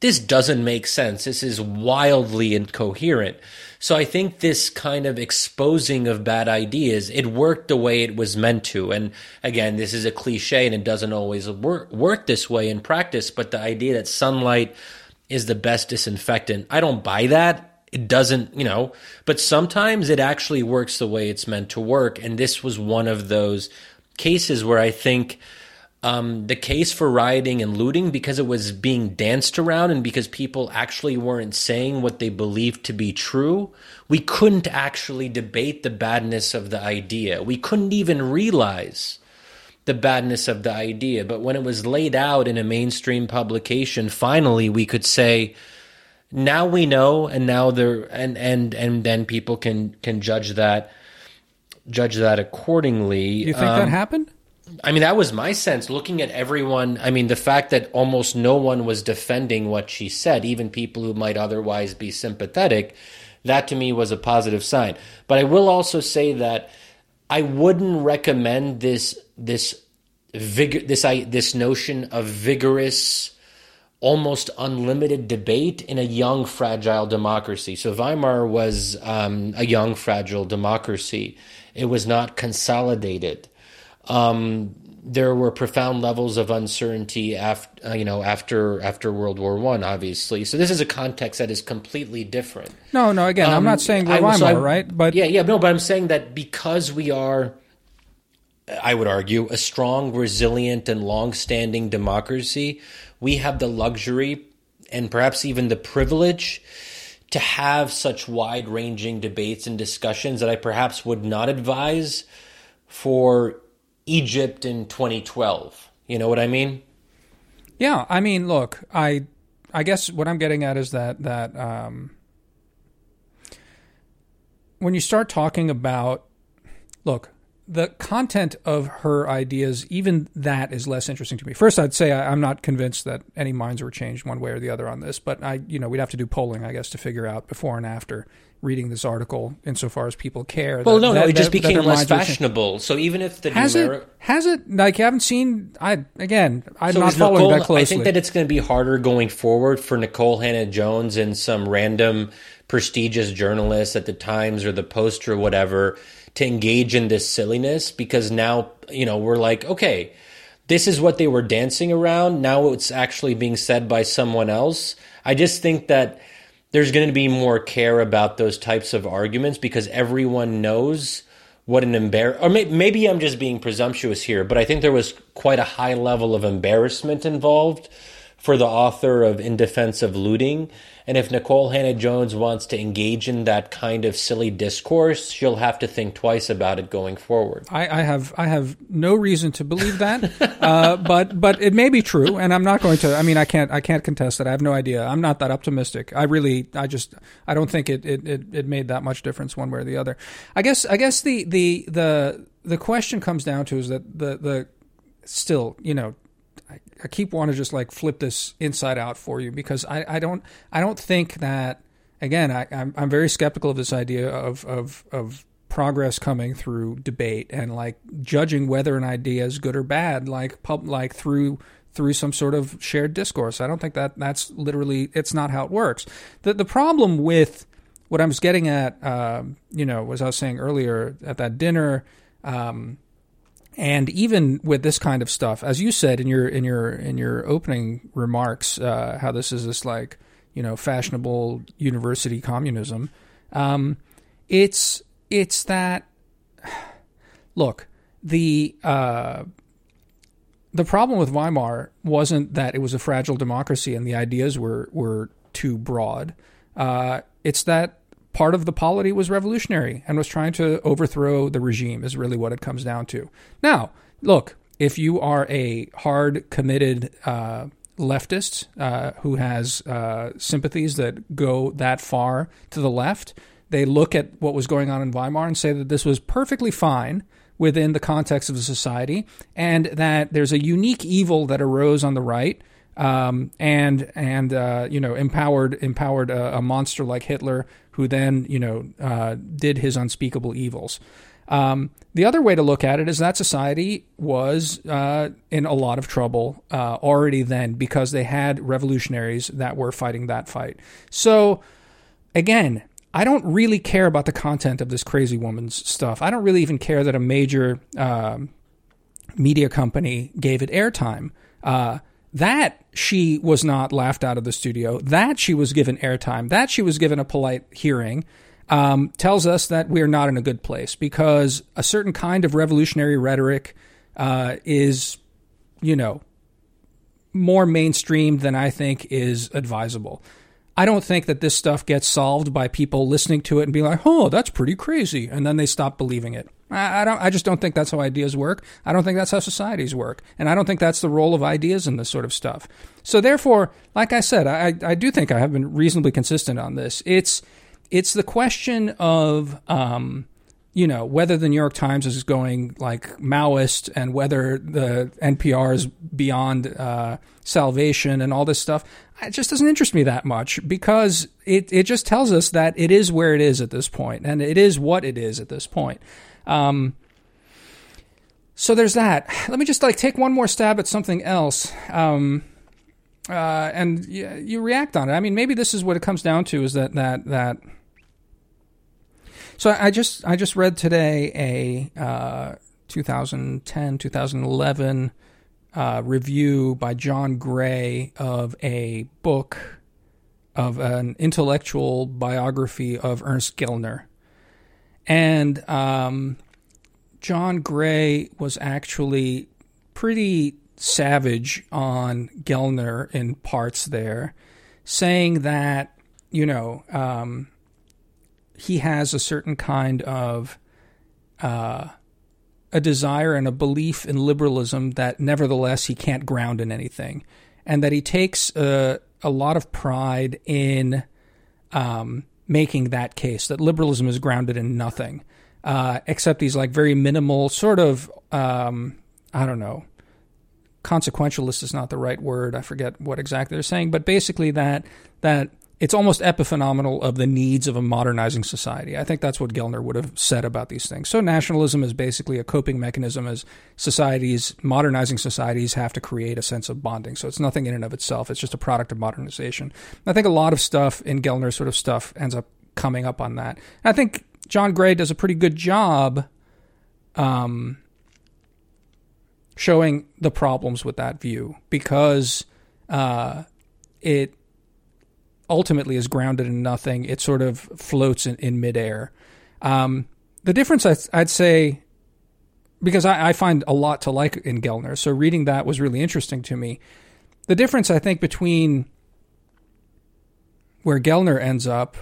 A: this doesn't make sense. This is wildly incoherent so I think this kind of exposing of bad ideas, it worked the way it was meant to. And again, this is a cliche and it doesn't always work, work this way in practice, but the idea that sunlight is the best disinfectant, I don't buy that. It doesn't, you know, but sometimes it actually works the way it's meant to work. And this was one of those cases where I think um, the case for rioting and looting because it was being danced around and because people actually weren't saying what they believed to be true, we couldn't actually debate the badness of the idea. We couldn't even realize the badness of the idea. But when it was laid out in a mainstream publication, finally we could say, now we know, and now there, and and and then people can can judge that judge that accordingly.
B: You think um, that happened?
A: I mean, that was my sense looking at everyone. I mean, the fact that almost no one was defending what she said, even people who might otherwise be sympathetic, that to me was a positive sign. But I will also say that I wouldn't recommend this this vigor this I, this notion of vigorous almost unlimited debate in a young fragile democracy. So Weimar was um, a young fragile democracy. It was not consolidated. Um, there were profound levels of uncertainty after uh, you know after after World War One, obviously. So this is a context that is completely different.
B: No, no. Again, um, I'm not um, saying we're Weimar, so right?
A: But yeah, yeah, no. But I'm saying that because we are, I would argue, a strong, resilient, and long-standing democracy, we have the luxury and perhaps even the privilege to have such wide-ranging debates and discussions that I perhaps would not advise for Egypt in 2012. You know what I mean?
B: Yeah, I mean, look, I I guess what I'm getting at is that that um, when you start talking about look, the content of her ideas, even that is less interesting to me. First, I'd say I, am not convinced that any minds were changed one way or the other on this, but I, you know, we'd have to do polling, I guess, to figure out before and after reading this article, insofar as people care.
A: Well, that, no, no, that, it just that, became less fashionable. So even if the
B: has numeric- it has it like you haven't seen, I again, I'm so not following Nikole, that closely.
A: I think that it's going to be harder going forward for Nikole Hannah-Jones and some random prestigious journalist at the Times or the Post or whatever to engage in this silliness because now you know we're like, okay, this is what they were dancing around. Now it's actually being said by someone else. I just think that there's going to be more care about those types of arguments because everyone knows what an embarrass or may- maybe I'm just being presumptuous here, but I think there was quite a high level of embarrassment involved for the author of In Defense of Looting and if Nikole Hannah-Jones wants to engage in that kind of silly discourse, she'll have to think twice about it going forward.
B: I, I have I have no reason to believe that, uh, but but it may be true, and I'm not going to. I mean, I can't I can't contest that. I have no idea. I'm not that optimistic. I really I just I don't think it it, it, it made that much difference one way or the other. I guess I guess the the the the question comes down to is that the the still you know I, I keep wanting to just like flip this inside out for you because I, I don't I don't think that again I, I'm I'm very skeptical of this idea of of of progress coming through debate and like judging whether an idea is good or bad like pub like through through some sort of shared discourse. I don't think that that's literally it's not how it works. The the problem with what I was getting at, um, you know, as I was saying earlier at that dinner, um, and even with this kind of stuff, as you said in your in your in your opening remarks, uh, how this is this like you know fashionable university communism. Um, it's it's that look the uh, the problem with Weimar wasn't that it was a fragile democracy and the ideas were were too broad. Uh, it's that part of the polity was revolutionary and was trying to overthrow the regime. Is really what it comes down to. Now, look, if you are a hard committed uh, leftist uh, who has uh, sympathies that go that far to the left, they look at what was going on in Weimar and say that this was perfectly fine within the context of the society, and that there's a unique evil that arose on the right. Um, and and uh, you know empowered empowered a, a, monster like Hitler who then you know uh, did his unspeakable evils. Um, the other way to look at it is that society was uh, in a lot of trouble uh, already then because they had revolutionaries that were fighting that fight. So, again, I don't really care about the content of this crazy woman's stuff. I don't really even care that a major um, media company gave it airtime. That she was not laughed out of the studio, that she was given airtime, that she was given a polite hearing um, tells us that we're not in a good place because a certain kind of revolutionary rhetoric uh, is, you know, more mainstream than I think is advisable. I don't think that this stuff gets solved by people listening to it and being like, "Oh, that's pretty crazy," and then they stop believing it. I, I, don't. I just don't think that's how ideas work. I don't think that's how societies work, and I don't think that's the role of ideas in this sort of stuff. So, therefore, like I said, I, I do think I have been reasonably consistent on this. It's it's the question of um, you know whether the New York Times is going like Maoist and whether the NPR is beyond uh, salvation and all this stuff. It just doesn't interest me that much because it it just tells us that it is where it is at this point and it is what it is at this point. Um, so there's that. Let me just like take one more stab at something else. Um, uh, and you, you react on it. I mean, maybe this is what it comes down to: is that that that so I just I just read today a uh, 2010 2011 uh, review by John Gray of a book of an intellectual biography of Ernst Gellner, and um, John Gray was actually pretty savage on Gellner in parts there, saying that you know. Um, he has a certain kind of uh, a desire and a belief in liberalism that nevertheless he can't ground in anything, and that he takes a, a lot of pride in um, making that case that liberalism is grounded in nothing, uh, except these like very minimal sort of um, I don't know. Consequentialist is not the right word. I forget what exactly they're saying, but basically that that it's almost epiphenomenal of the needs of a modernizing society. I think that's what Gellner would have said about these things. So nationalism is basically a coping mechanism as societies, modernizing societies have to create a sense of bonding. So it's nothing in and of itself. It's just a product of modernization. I think a lot of stuff in Gellner's sort of stuff ends up coming up on that. And I think John Gray does a pretty good job um, showing the problems with that view because uh, it ultimately is grounded in nothing. It sort of floats in, in midair. Um, the difference, I, I'd say, because I, I, find a lot to like in Gellner, so reading that was really interesting to me. The difference, I think, between where Gellner ends up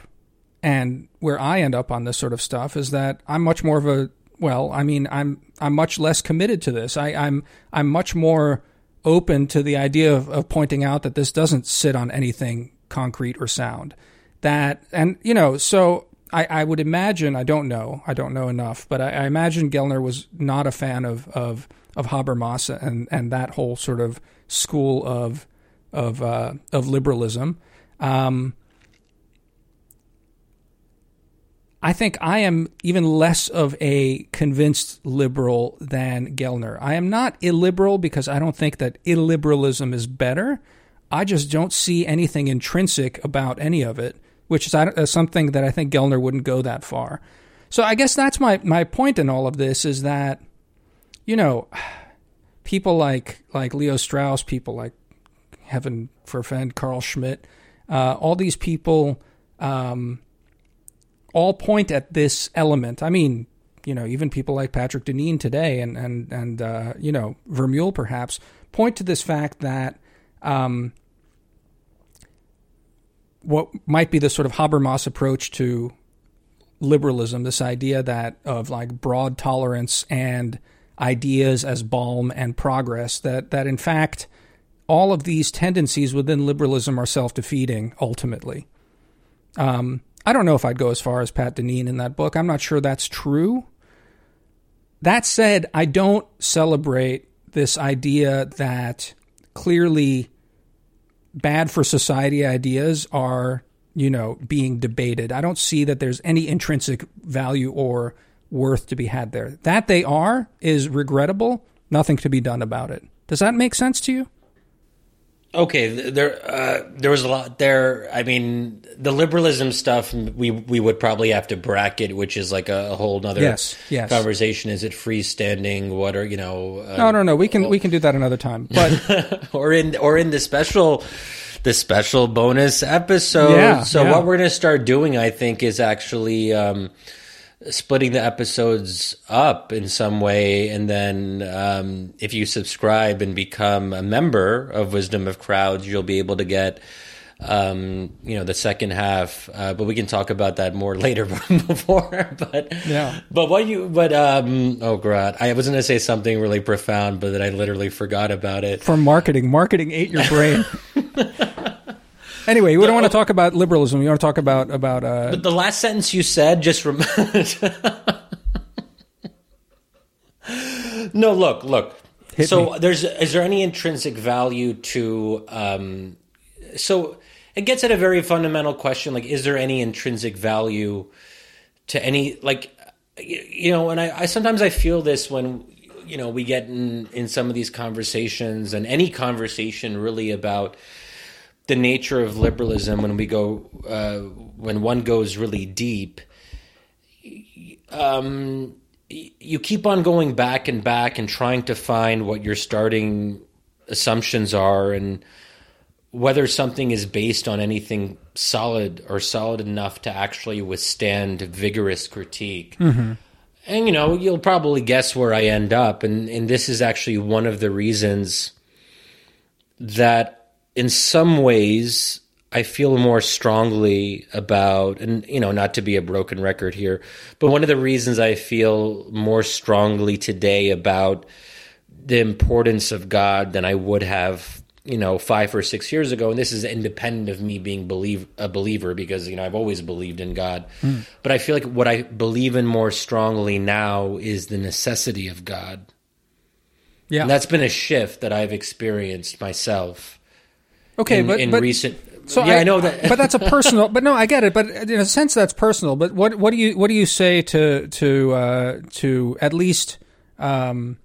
B: and where I end up on this sort of stuff is that I'm much more of a well, I mean, I'm I'm much less committed to this. I, I'm I'm much more open to the idea of, of pointing out that this doesn't sit on anything concrete or sound. That and you know, so I, I would imagine I don't know, I don't know enough, but I, I imagine Gellner was not a fan of of of Habermas and and that whole sort of school of of uh, of liberalism. Um, I think I am even less of a convinced liberal than Gellner. I am not illiberal because I don't think that illiberalism is better. I just don't see anything intrinsic about any of it, which is uh, something that I think Gellner wouldn't go that far. So I guess that's my, my point in all of this is that, you know, people like like Leo Strauss, people like heaven forfend Carl Schmitt, uh, all these people um, all point at this element. I mean, you know even people like Patrick Deneen today and and and uh, you know Vermeule perhaps point to this fact that um, what might be the sort of Habermas approach to liberalism, this idea that of like broad tolerance and ideas as balm and progress, that that in fact all of these tendencies within liberalism are self defeating ultimately. Um, I don't know if I'd go as far as Pat Deneen in that book. I'm not sure that's true. That said, I don't celebrate this idea that clearly bad for society ideas are, you know, being debated. I don't see that there's any intrinsic value or worth to be had there. That they are is regrettable, nothing to be done about it. Does that make sense to you?
A: Okay, there uh, there was a lot there. I mean, the liberalism stuff we we would probably have to bracket, which is like a, a whole other
B: yes, yes.
A: conversation. Is it freestanding? What are you know? Uh,
B: no, no, no. We can we can do that another time. But
A: or in or in the special the special bonus episode.
B: Yeah,
A: so
B: yeah.
A: what we're gonna start doing, I think, is actually. Um, splitting the episodes up in some way and then um, if you subscribe and become a member of wisdom of crowds you'll be able to get um, you know the second half uh, but we can talk about that more later before but
B: Yeah.
A: but what you but um oh god i was gonna say something really profound but then i literally forgot about it
B: For marketing, marketing ate your brain. anyway, we don't want to talk about liberalism. We want to talk about about uh,
A: But the last sentence you said just rem- No, look, look.
B: Hit
A: so
B: me.
A: there's is there any intrinsic value to um so it gets at a very fundamental question like is there any intrinsic value to any like you know and I, I sometimes I feel this when you know we get in in some of these conversations and any conversation really about the nature of liberalism when we go uh, when one goes really deep um, you keep on going back and back and trying to find what your starting assumptions are and whether something is based on anything solid or solid enough to actually withstand vigorous critique. And you know, you'll probably guess where I end up and and this is actually one of the reasons that in some ways I feel more strongly about, and you know, not to be a broken record here, but one of the reasons I feel more strongly today about the importance of God than I would have, you know, five or six years ago. And this is independent of me being believe a believer because you know I've always believed in God, hmm. but I feel like what I believe in more strongly now is the necessity of God.
B: yeah.
A: And that's been a shift that I've experienced myself
B: okay,
A: in,
B: but
A: in
B: but
A: recent.
B: so
A: yeah, I, know that.
B: but that's a personal. But no, I get it. But in a sense, that's personal. But what what do you what do you say to to uh, to at least um,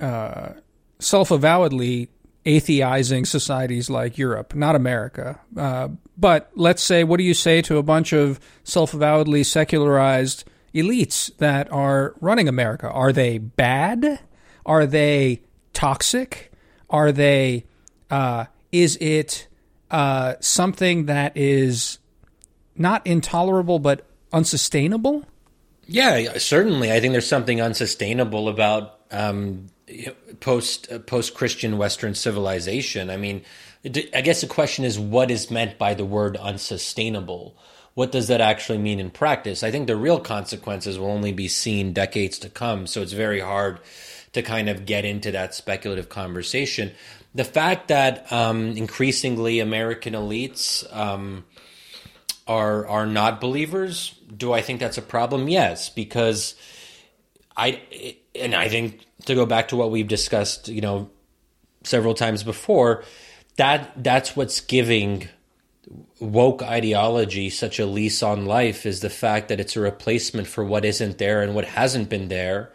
B: uh, self avowedly atheizing societies like Europe, not America? Uh, but let's say, what do you say to a bunch of self avowedly secularized elites that are running America? Are they bad? Are they toxic? Are they? Uh, is it uh, something that is not intolerable but unsustainable?
A: yeah, certainly. I think there's something unsustainable about um, post uh, post Christian Western civilization. I mean, I guess the question is, what is meant by the word unsustainable? What does that actually mean in practice? I think the real consequences will only be seen decades to come. So it's very hard to kind of get into that speculative conversation. The fact that um, increasingly American elites um, are are not believers, do I think that's a problem? Yes, because I and I think to go back to what we've discussed, you know, several times before, that that's what's giving woke ideology such a lease on life is the fact that it's a replacement for what isn't there and what hasn't been there,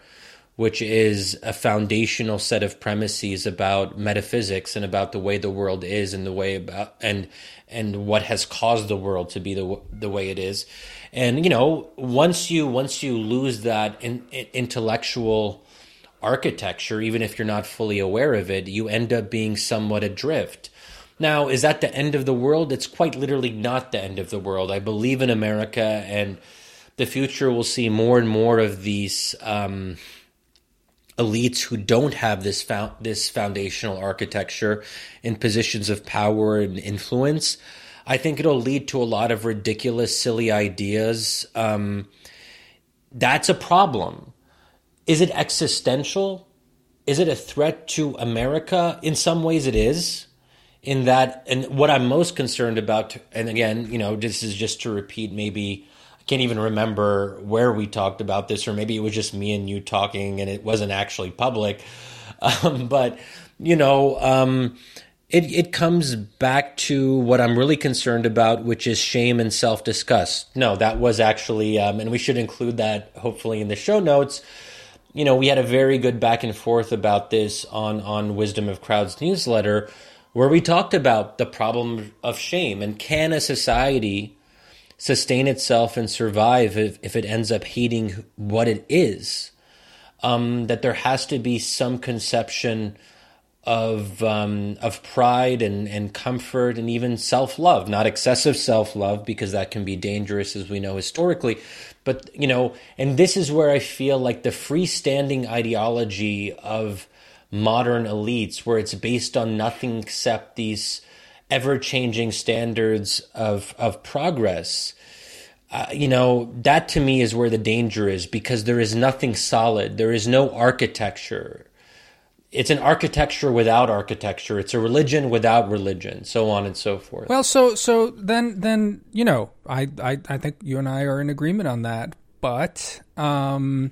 A: which is a foundational set of premises about metaphysics and about the way the world is and the way about and and what has caused the world to be the the way it is. And you know, once you once you lose that in, in intellectual architecture, even if you're not fully aware of it, you end up being somewhat adrift. Now, is that the end of the world? It's quite literally not the end of the world. I believe in America and the future will see more and more of these um, elites who don't have this this foundational architecture in positions of power and influence. I think it'll lead to a lot of ridiculous, silly ideas. Um, that's a problem. Is it existential? Is it a threat to America? In some ways, it is. In that, and what I'm most concerned about, and again, you know, this is just to repeat maybe can't even remember where we talked about this, or maybe it was just me and you talking and it wasn't actually public. Um, but, you know, um, it, it comes back to what I'm really concerned about, which is shame and self disgust. No, that was actually, um, and we should include that hopefully in the show notes. You know, we had a very good back and forth about this on, on Wisdom of Crowds newsletter, where we talked about the problem of shame and can a society sustain itself and survive if, if it ends up hating what it is. Um, that there has to be some conception of um, of pride and, and comfort and even self love, not excessive self love because that can be dangerous as we know historically. But you know, and this is where I feel like the freestanding ideology of modern elites, where it's based on nothing except these ever changing standards of of progress. Uh, you know that to me is where the danger is because there is nothing solid. There is no architecture. It's an architecture without architecture. It's a religion without religion, so on and so forth.
B: Well, so so then then you know I I, I think you and I are in agreement on that. But um,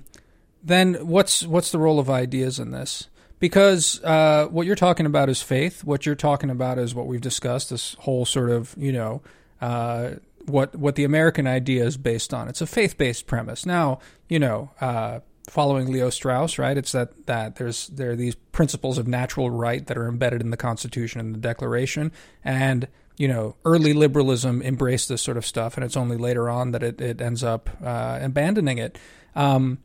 B: then what's what's the role of ideas in this? Because uh, what you're talking about is faith. What you're talking about is what we've discussed. This whole sort of you know uh, what what the American idea is based on. It's a faith based premise. Now you know. Uh, following Leo Strauss, right? It's that that there's there are these principles of natural right that are embedded in the Constitution and the Declaration, and you know, early liberalism embraced this sort of stuff, and it's only later on that it, it ends up uh, abandoning it. Um,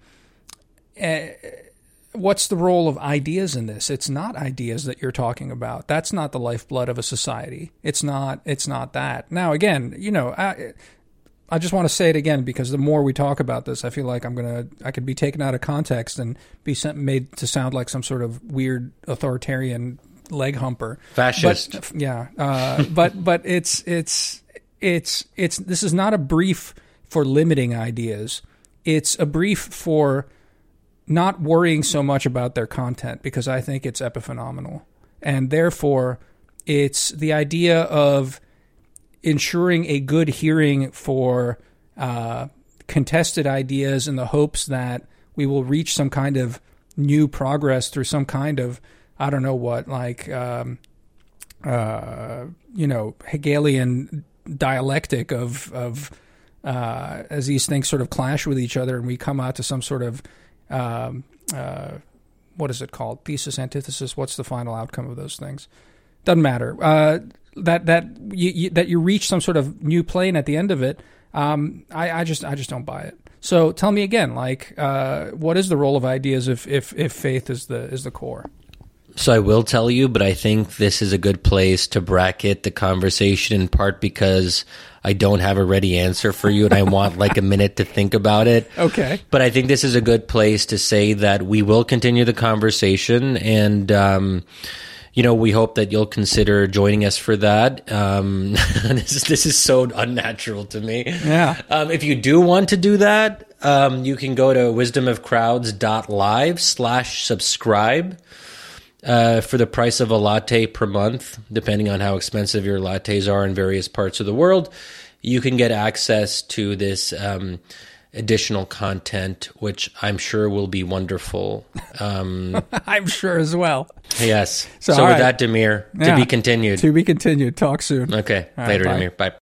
B: uh, what's the role of ideas in this? It's not ideas that you're talking about. That's not the lifeblood of a society. It's not. It's not that. Now, again, you know, I, I just want to say it again because the more we talk about this, I feel like I'm gonna. I could be taken out of context and be sent, made to sound like some sort of weird authoritarian leg humper,
A: fascist.
B: But, yeah, uh, but but it's it's it's it's this is not a brief for limiting ideas. It's a brief for not worrying so much about their content because I think it's epiphenomenal. And therefore, it's the idea of ensuring a good hearing for uh, contested ideas in the hopes that we will reach some kind of new progress through some kind of, I don't know what, like, um, uh, you know, Hegelian dialectic of, of uh, as these things sort of clash with each other and we come out to some sort of um, uh, what is it called? Thesis, antithesis. What's the final outcome of those things? Doesn't matter. Uh, that that you, you, that you reach some sort of new plane at the end of it. Um, I, I just I just don't buy it. So tell me again, like, uh, what is the role of ideas if, if if faith is the is the core?
A: So I will tell you, but I think this is a good place to bracket the conversation in part because I don't have a ready answer for you and I want like a minute to think about it.
B: Okay.
A: But I think this is a good place to say that we will continue the conversation and, um, you know, we hope that you'll consider joining us for that. Um, this, is, this is so unnatural to me.
B: Yeah.
A: Um, if you do want to do that, um, you can go to wisdomofcrowds.live slash subscribe uh, for the price of a latte per month, depending on how expensive your lattes are in various parts of the world, you can get access to this um, additional content, which I'm sure will be wonderful. Um,
B: I'm sure as well.
A: Yes. So, so with right. that, Damir, yeah. to be continued.
B: To be continued. Talk soon.
A: Okay. All Later, right, Damir. Bye.